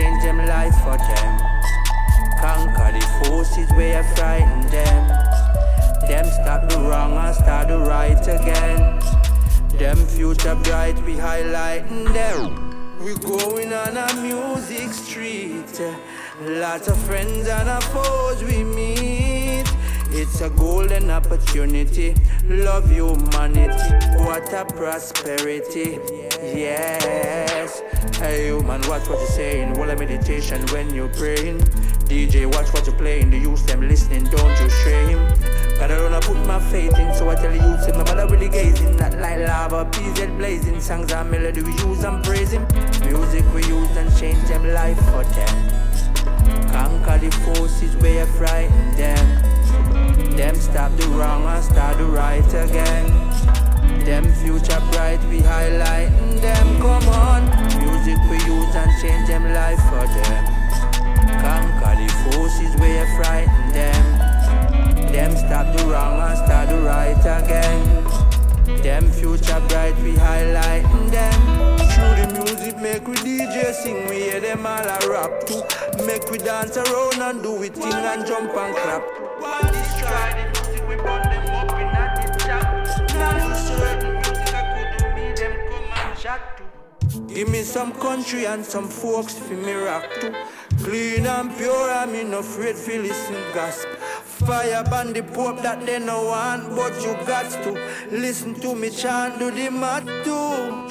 change them life for them. Conquer the forces where you frighten them. Them start the wrong and start the right again. Them future bright, we highlighting them. We going on a music street. Lots of friends and a foes we meet. It's a golden opportunity. Love humanity. What a prosperity. Yes. Hey, human, watch what you're saying. What a meditation when you're praying. DJ, watch what you're playing. The youth them listening, don't you shame. Gotta run, I put my faith in, so I tell you, say my mother really gazing, not like lava, that blazing. Songs and melody we use and praising. Music we use and change them life for them. Start the right again. Them future bright, we highlighting them. Come on, music we use and change them life for them. Conquer the forces we you frighten them. Them stop the wrong and start the right again. Them future bright, we highlighting them. Through the music, make we DJ sing, we hear them all a rap too. Make we dance around and do it thing and jump and clap. One destroy the music, we burn Give me some country and some folks for me rock too. Clean and pure, I'm in afraid for listen gospel. Fire ban the pope that they no want, but you got to listen to me chant, do the math too.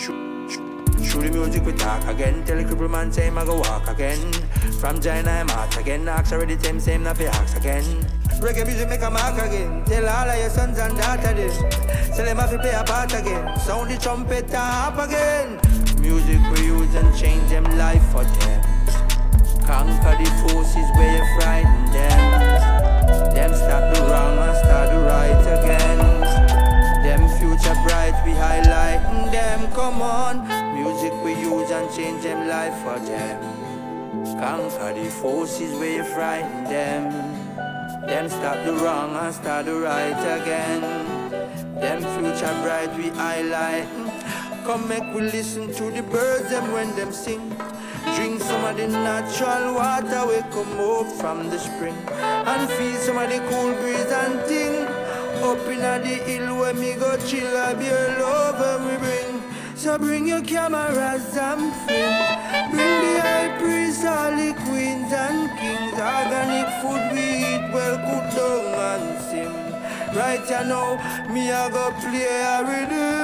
Through the music we talk again, tell the cripple man say I go walk again. From China I'm out again, ask already same same fi ask again. Reggae music make a mark again, tell all of your sons and daughters this. Tell them have to play a part again, sound the trumpet up again. Music we use and change them life for them. Conquer the forces where you frighten them. Them stop the wrong and start the right again. Them future bright, we highlighting them. Come on, music we use and change them life for them. Conquer the forces where you frighten them. Them stop the wrong and start the right again. Them future bright, we highlighting. Come make we listen to the birds them when them sing. Drink some of the natural water we come up from the spring. And feel some of the cool breeze and ting. Up in the hill where me go chill be love when we bring. So bring your cameras and film Bring the high priest, all the queens and kings. Organic food we eat well cooked down and sim Right you know, me I go play a rhythm